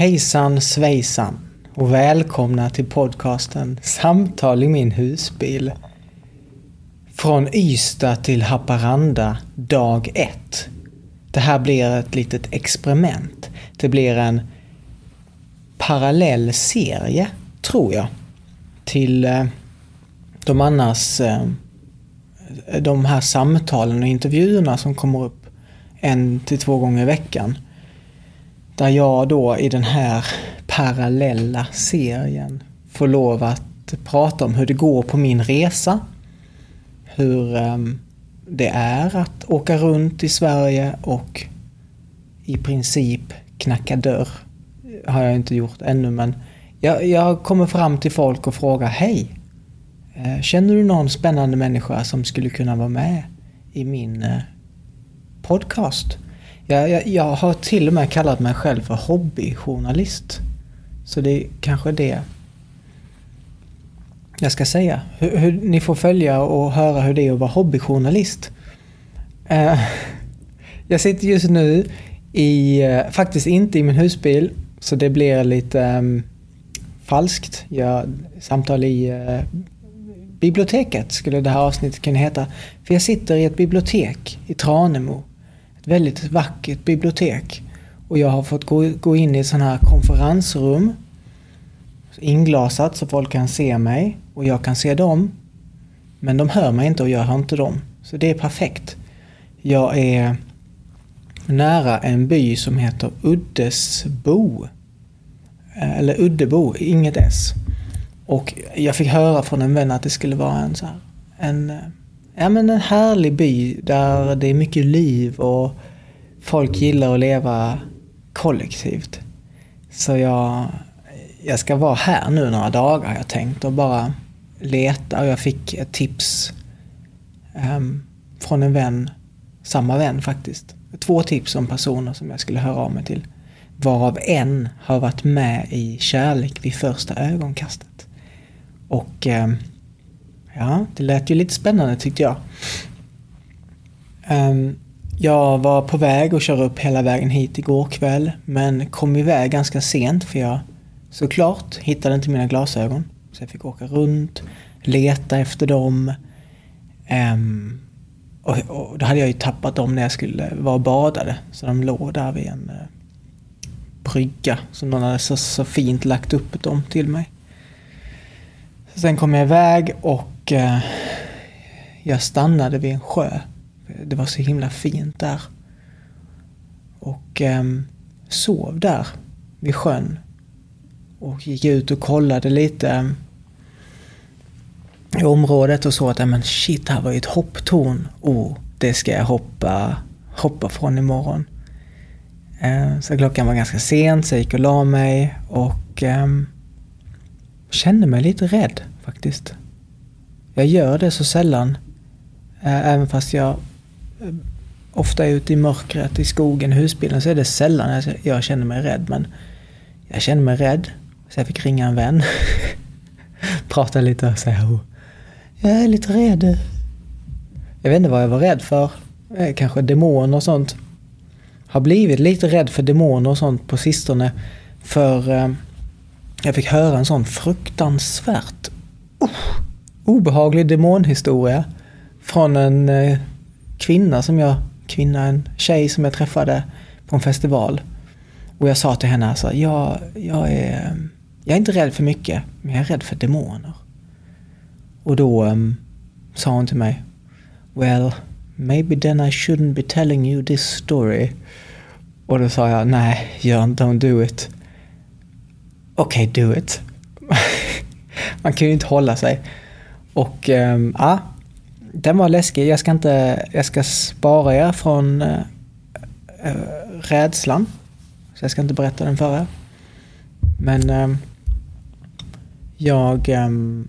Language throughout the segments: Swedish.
Hejsan svejsan och välkomna till podcasten Samtal i min husbil. Från Ystad till Haparanda, dag ett. Det här blir ett litet experiment. Det blir en parallell serie, tror jag, till eh, de annars eh, de här samtalen och intervjuerna som kommer upp en till två gånger i veckan. Där jag då i den här parallella serien får lov att prata om hur det går på min resa. Hur ehm, det är att åka runt i Sverige och i princip knacka dörr. Har jag inte gjort ännu men jag, jag kommer fram till folk och frågar Hej! Eh, känner du någon spännande människa som skulle kunna vara med i min eh, podcast? Jag, jag, jag, har till och med kallat mig själv för hobbyjournalist. Så det är kanske det jag ska säga. Hur, hur, ni får följa och höra hur det är att vara hobbyjournalist. Uh, jag sitter just nu i, uh, faktiskt inte i min husbil, så det blir lite um, falskt. Jag samtal i uh, biblioteket skulle det här avsnittet kunna heta. För jag sitter i ett bibliotek i Tranemo ett väldigt vackert bibliotek. Och jag har fått gå, gå in i sådana här konferensrum. Inglasat så folk kan se mig och jag kan se dem. Men de hör mig inte och jag hör inte dem. Så det är perfekt. Jag är nära en by som heter Uddesbo. Eh, eller Uddebo, inget S. Och jag fick höra från en vän att det skulle vara en så här, en eh, ja, men en härlig by där det är mycket liv och folk gillar att leva kollektivt. Så jag, jag ska vara här nu några dagar har jag tänkt och bara leta. Och jag fick ett tips um, från en vän, samma vän faktiskt. Två tips om personer som jag skulle höra av mig till. Varav en har varit med i Kärlek vid första ögonkastet. Och um, Ja, det lät ju lite spännande tyckte jag. Um, jag var på väg att köra upp hela vägen hit igår kväll men kom iväg ganska sent för jag såklart hittade inte mina glasögon. Så jag fick åka runt, leta efter dem. Um, och, och, då hade jag ju tappat dem när jag skulle vara och badade. Så de låg där vid en uh, brygga som någon hade så, så fint lagt upp dem till mig. Sen kom jag iväg och eh, jag stannade vid en sjö. Det var så himla fint där. Och eh, sov där vid sjön. Och gick ut och kollade lite ehm, i området och såg att men shit, här var ju ett hopptorn. Oh, det ska jag hoppa, hoppa från imorgon. Eh, så klockan var ganska sent så jag gick och la mig och eh, kände mig lite rädd faktiskt. Jag gör det så sällan. Eh, även fast jag eh, ofta är ute i mörkret, i skogen, i husbilen, så är det sällan jag känner mig rädd. Men jag känner mig rädd. Så jag fick ringa en vän. Prata lite och säga oh, jag är lite rädd. Jag vet inte vad jag var rädd för. Eh, kanske demoner och sånt. Har blivit lite rädd för demoner och sånt på sistone. För jag fick höra en sån fruktansvärt oh, obehaglig demonhistoria från en eh, kvinna som jag, kvinna, en tjej som jag träffade på en festival. Och jag sa till henne alltså, jag, jag, är, jag är inte rädd för mycket, men jag är rädd för demoner. Och då um, sa hon till mig, Well, maybe then I shouldn't be telling you this story. Och då sa jag, nej, Jörn, don't do it. Okej, okay, do it. Man kan ju inte hålla sig. Och ehm, ja, den var läskig. Jag ska inte, jag ska spara er från äh, rädslan. Så jag ska inte berätta den för er. Men ähm, jag, ähm,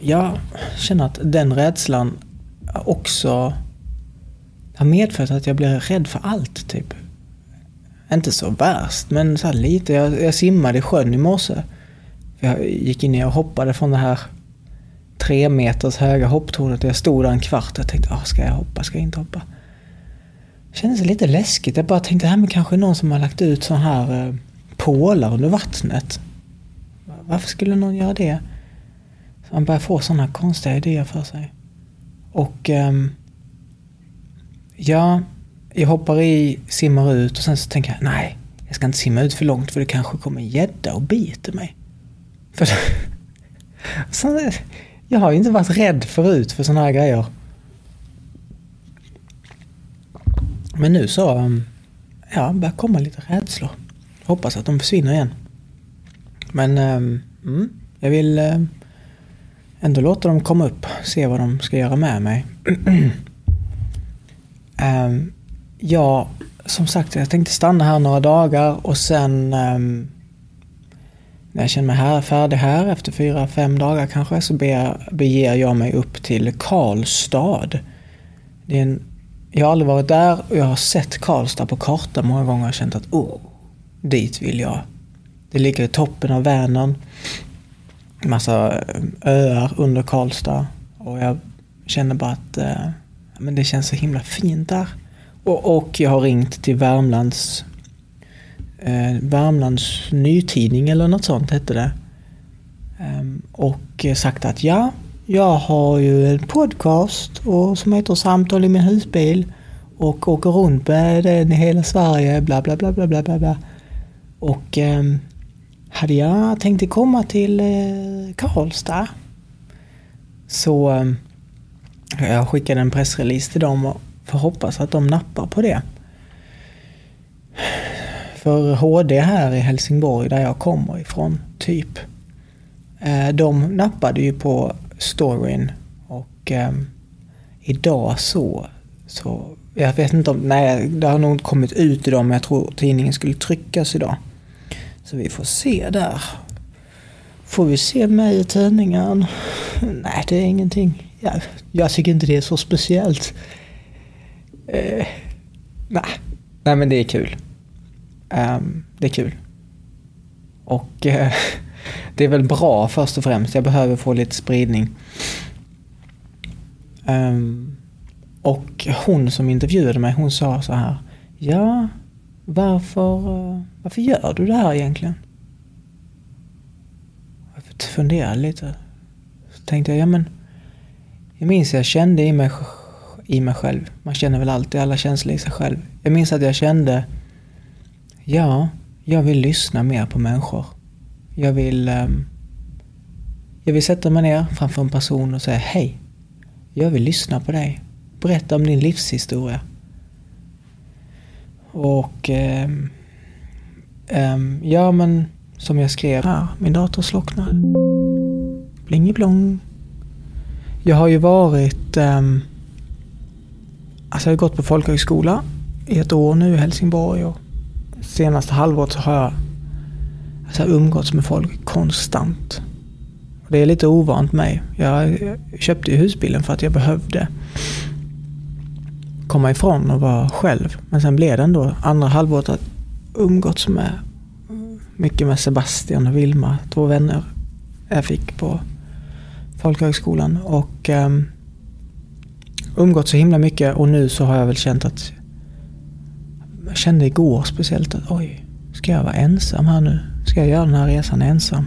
jag känner att den rädslan också har medfört att jag blir rädd för allt, typ. Inte så värst, men så lite. Jag, jag simmade i sjön i morse. Jag gick in och hoppade från det här tre meters höga hopptornet. och Jag stod där en kvart och tänkte, ah, ska jag hoppa, ska jag inte hoppa? Det kändes lite läskigt. Jag bara tänkte, här men kanske någon som har lagt ut sån här eh, pålar under vattnet. Varför skulle någon göra det? Så man börjar få sådana konstiga idéer för sig. Och eh, ja, jag hoppar i, simmar ut och sen så tänker jag nej, jag ska inte simma ut för långt för det kanske kommer en gädda och biter mig. För så, jag har ju inte varit rädd förut för sådana här grejer. Men nu så, um, ja, börjar komma lite rädslor. Hoppas att de försvinner igen. Men um, mm, jag vill um, ändå låta dem komma upp, se vad de ska göra med mig. ja, som sagt, jag tänkte stanna här några dagar och sen um, när jag känner mig här, färdig här efter fyra, fem dagar kanske så beger, beger jag mig upp till Karlstad. Det är en, jag har aldrig varit där och jag har sett Karlstad på kartan många gånger och känt att oh, dit vill jag. Det ligger i toppen av Vänern. Massa eh, öar under Karlstad och jag känner bara att eh, men det känns så himla fint där. Och, och jag har ringt till Värmlands Eh, Värmlands Nytidning eller något sånt hette det. Um, och eh, sagt att ja, jag har ju en podcast och, som heter Samtal i min husbil och åker runt med den i hela Sverige, bla bla bla bla bla bla. Och um, hade jag tänkt komma till eh, Karlstad så um, jag skickade en pressrelease till dem och får hoppas att de nappar på det. För HD här i Helsingborg där jag kommer ifrån, typ. Eh, de nappade ju på storyn och eh, idag så, så, jag vet inte om, nej det har nog inte kommit ut idag men jag tror tidningen skulle tryckas idag. Så vi får se där. Får vi se mig i tidningen? Nej, det är ingenting. Jag, jag tycker inte det är så speciellt. Eh, nej. nej, men det är kul. Um, det är kul. Och uh, det är väl bra först och främst. Jag behöver få lite spridning. Um, och hon som intervjuade mig, hon sa så här. Ja, varför, uh, varför gör du det här egentligen? Jag funderade lite. Så tänkte jag, ja men. Jag minns jag kände i mig, i mig själv. Man känner väl alltid alla känslor i sig själv. Jag minns att jag kände Ja, jag vill lyssna mer på människor. Jag vill, ehm, jag vill sätta mig ner framför en person och säga hej. Jag vill lyssna på dig. Berätta om din livshistoria. Och um, um, ja, men som jag skrev här, min dator slocknar. Blingeblong. Jag har ju varit, um, alltså jag har gått på folkhögskola i ett år nu i Helsingborg och senaste halvåret så har jag alltså, umgåtts med folk konstant. Det är lite ovant mig. Jag köpte ju husbilen för att jag behövde komma ifrån och vara själv. Men sen blev det ändå andra halvåret att umgåtts med mycket med Sebastian och Vilma, två vänner jag fick på folkhögskolan. Och um, umgåtts så himla mycket och nu så har jag väl känt att jag kände igår speciellt att oj, ska jag vara ensam här nu? Ska jag göra den här resan ensam?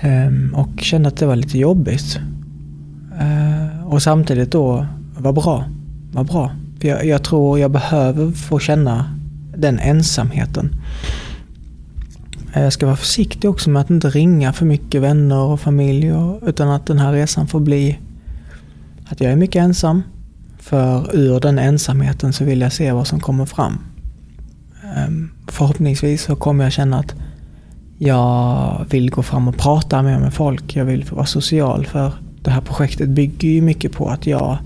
Ehm, och kände att det var lite jobbigt. Ehm, och samtidigt då, vad bra. vad bra. För jag, jag, tror jag behöver få känna den ensamheten. Eh, jag ska vara försiktig också med att inte ringa för mycket vänner och familj. Och, utan att den här resan får bli att jag är mycket ensam. För ur den ensamheten så vill jag se vad som kommer fram. Ehm, förhoppningsvis så kommer jag känna att jag vill gå fram och prata mer med folk. Jag vill vara social för det här projektet bygger ju mycket på att jag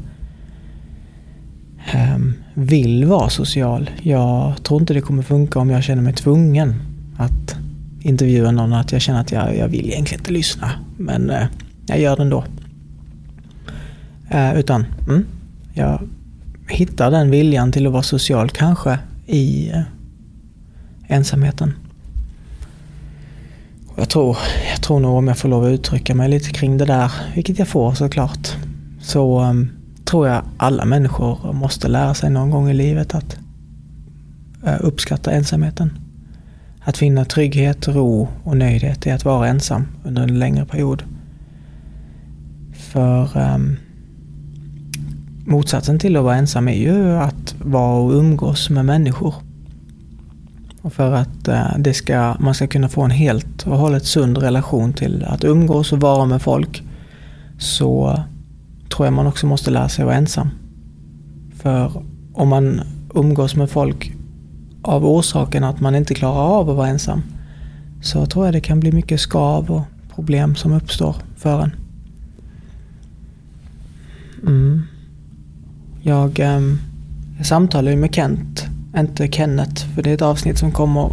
ehm, vill vara social. Jag tror inte det kommer funka om jag känner mig tvungen att intervjua någon. Att jag känner att jag, jag vill egentligen inte lyssna. Men eh, jag gör det ändå. Eh, utan, mm, jag hittar den viljan till att vara social kanske i eh, ensamheten. Jag tror, jag tror nog om jag får lov att uttrycka mig lite kring det där, vilket jag får såklart, så um, tror jag alla människor måste lära sig någon gång i livet att uh, uppskatta ensamheten. att finna trygghet, ro och nöjdhet i att vara ensam under en längre period. För um, motsatsen till att vara ensam är ju att vara och umgås med människor. Och för att eh, det ska, man ska kunna få en helt och hållet sund relation till att umgås och vara med folk så tror jag man också måste lära sig att vara ensam. För om man umgås med folk av orsaken att man inte klarar av att vara ensam så tror jag det kan bli mycket skav och problem som uppstår för en. Mm. Jag, eh, samtalar samtalade med Kent, inte Kenneth, för det är ett avsnitt som kommer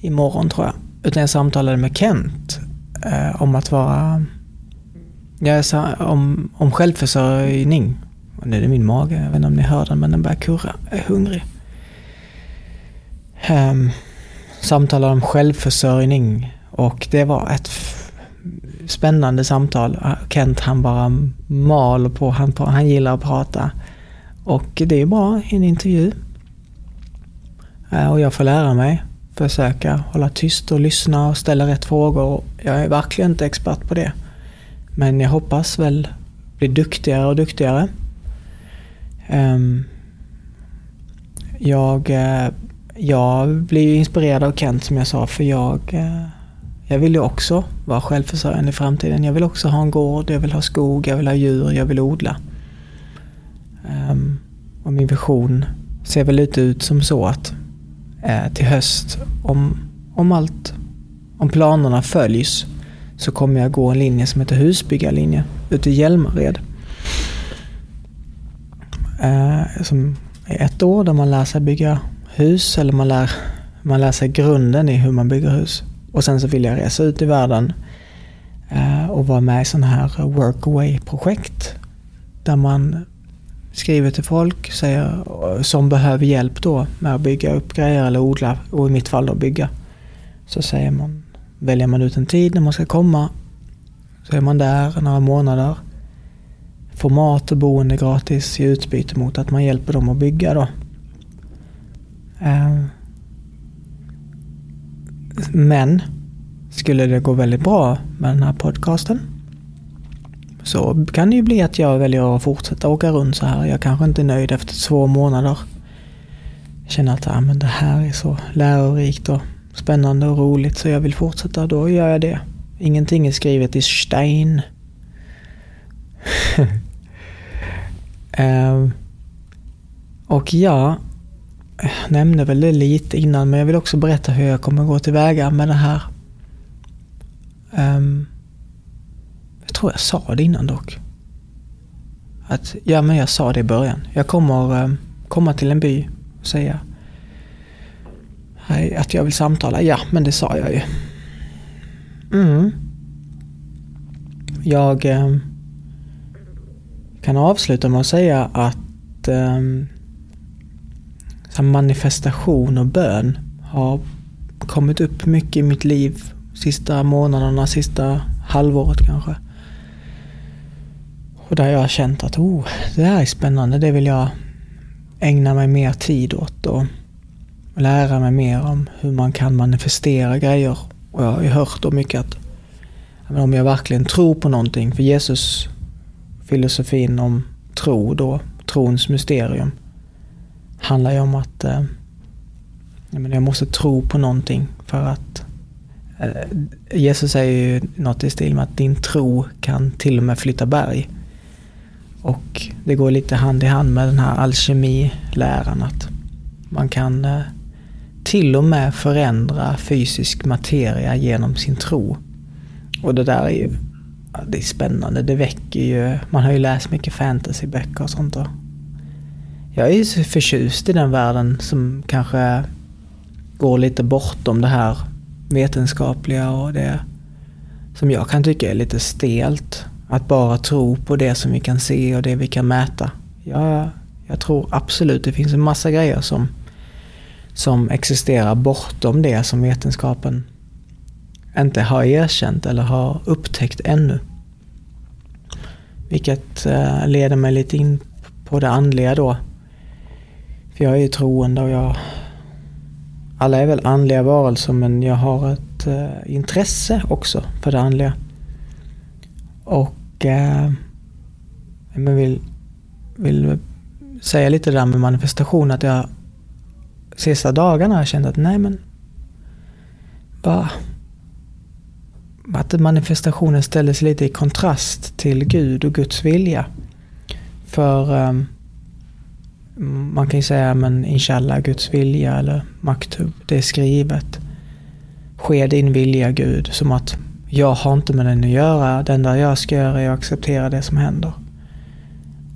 imorgon tror jag. Utan jag samtalade med Kent eh, om att vara jag sa, om, om självförsörjning. Nu är det min mage, jag vet inte om ni hör den men den börjar kurra. Jag är hungrig. Ehm, um, samtalade om självförsörjning och det var ett spännande samtal. Ah, Kent han bara mal på, han, han gillar att prata. Och det är bra i en intervju. Eh, och jag får lära mig, försöka hålla tyst och lyssna och ställa rätt frågor. Jag är verkligen inte expert på det. Men jag hoppas väl bli duktigare och duktigare. Ehm, jag, eh, jag blir ju inspirerad av Kent som jag sa för jag, eh, jag vill ju också vara självförsörjande i framtiden. Jag vill också ha en gård, jag vill ha skog, jag vill ha djur, jag vill odla. Um, och min vision ser väl lite ut som så att eh, till höst, om, om allt, om planerna följs, så kommer jag gå en linje som heter husbyggarlinje ute i Hjälmared. Eh, som är ett år där man lär sig bygga hus eller man lär, man lär sig grunden i hur man bygger hus. Och sen så vill jag resa ut i världen eh, och vara med i sådana här workaway-projekt. Där man skriver till folk säger, eh, som behöver hjälp då med att bygga upp grejer eller odla och i mitt fall då bygga. Så säger man Väljer man ut en tid när man ska komma så är man där några månader. Får mat och boende gratis i utbyte mot att man hjälper dem att bygga då. Eh, men skulle det gå väldigt bra med den här podcasten så kan det ju bli att jag väljer att fortsätta åka runt så här. Jag kanske inte är nöjd efter två månader. Jag känner att ah, men det här är så lärorikt och spännande och roligt så jag vill fortsätta, då gör jag det. Ingenting är skrivet i stein. uh, och ja, nämnde väl det lite innan men jag vill också berätta hur jag kommer gå tillväga med det här. Um, jag tror jag sa det innan dock. Att, ja men jag sa det i början. Jag kommer um, komma till en by och säga att jag vill samtala. Ja, men det sa jag ju. Mm. Jag um, kan avsluta med att säga att um, manifestation och bön har kommit upp mycket i mitt liv sista månaderna, sista halvåret kanske. Och där jag har känt att oh, det här är spännande, det vill jag ägna mig mer tid åt. Och lära mig mer om hur man kan manifestera grejer. Och jag har ju hört då mycket att om jag verkligen tror på någonting, för Jesus filosofin om tro då, trons mysterium, handlar ju om att eh, jag måste tro på någonting för att eh, Jesus säger ju något i stil med att din tro kan till och med flytta berg. Och det går lite hand i hand med den här alkemiläran att man kan eh, till och med förändra fysisk materia genom sin tro. Och det där är ju det är spännande. Det väcker ju... Man har ju läst mycket fantasyböcker och sånt. Och jag är ju så förtjust i den världen som kanske går lite bortom det här vetenskapliga och det som jag kan tycka är lite stelt. Att bara tro på det som vi kan se och det vi kan mäta. Jag, jag tror absolut det finns en massa grejer som som existerar bortom det som vetenskapen inte har erkänt eller har upptäckt ännu. Vilket eh, leder mig lite in på det andliga då. För jag är ju troende och jag alla är väl andliga varelser men jag har ett eh, intresse också för det andliga. Och eh, jag vill, vill säga lite där med manifestation att jag sista dagarna har känt att nej men bara att manifestationen ställdes lite i kontrast till Gud och Guds vilja. För Eh, man kan ju säga men inshallah Guds vilja eller maktub, det är skrivet. Ske din vilja Gud, som att jag har inte med den att göra. Det enda jag ska göra är att acceptera det som händer.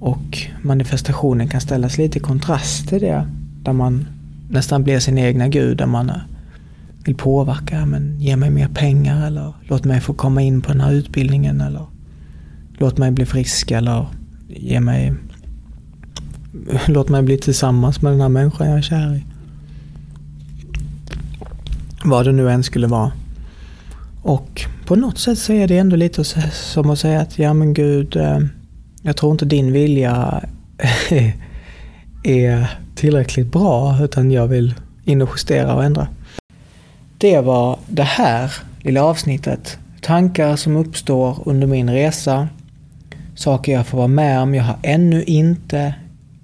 Och manifestationen kan ställas lite i kontrast till det. Där man nästan blir sin egna gud. Där man eh, vill påverka. Men ge mig mer pengar eller låt mig få komma in på den här utbildningen. Eller låt mig bli frisk eller ge mig låt mig bli tillsammans med den här människan jag är kär i. Vad det nu än skulle vara. Och på något sätt så är det ändå lite som att säga att ja men gud, eh, jag tror inte din vilja är tillräckligt bra utan jag vill in och justera och ändra. Det var det här lilla avsnittet. Tankar som uppstår under min resa. Saker jag får vara med om. Jag har ännu inte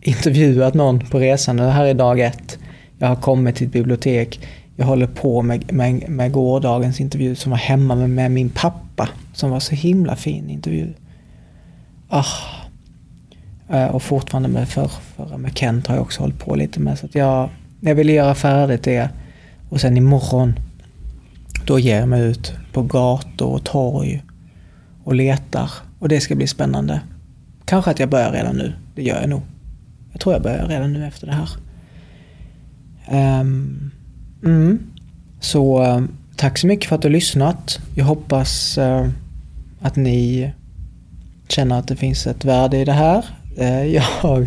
intervjuat någon på resan. Det här är dag ett. Jag har kommit till ett bibliotek. Jag håller på med, med, med gårdagens intervju som var hemma med, med, min pappa. Som var så himla fin intervju. Ah. Eh, och fortfarande med för, förra med Kent har jag också hållit på lite med. Så att jag, jag ville göra färdigt det. Och sen imorgon då ger jag mig ut på gator och torg och letar. Och det ska bli spännande. Kanske att jag börjar redan nu. Det gör jag nog. Jag tror jag börjar redan nu efter det här. Um, mm. Så uh, tack så mycket för att du har lyssnat. Jag hoppas uh, att ni känner att det finns ett värde i det här. Uh, jag,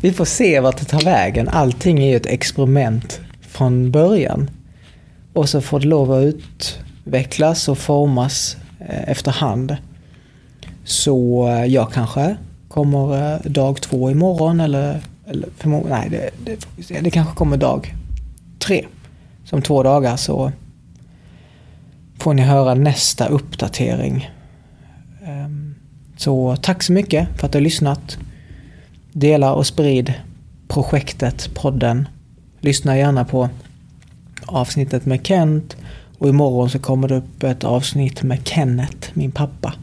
vi får se vart det tar vägen. Allting är ju ett experiment från början. Och så får det lov att utvecklas och formas efterhand. Så jag kanske kommer eh, dag två imorgon eller, eller förmodligen, nej det, det får vi se. Det kanske kommer dag tre. Som två dagar så får ni höra nästa uppdatering. Ehm, så tack så mycket för att du har lyssnat. Dela och sprid projektet, podden. Lyssna gärna på avsnittet med Kent och imorgon så kommer det upp ett avsnitt med Kenneth, min pappa.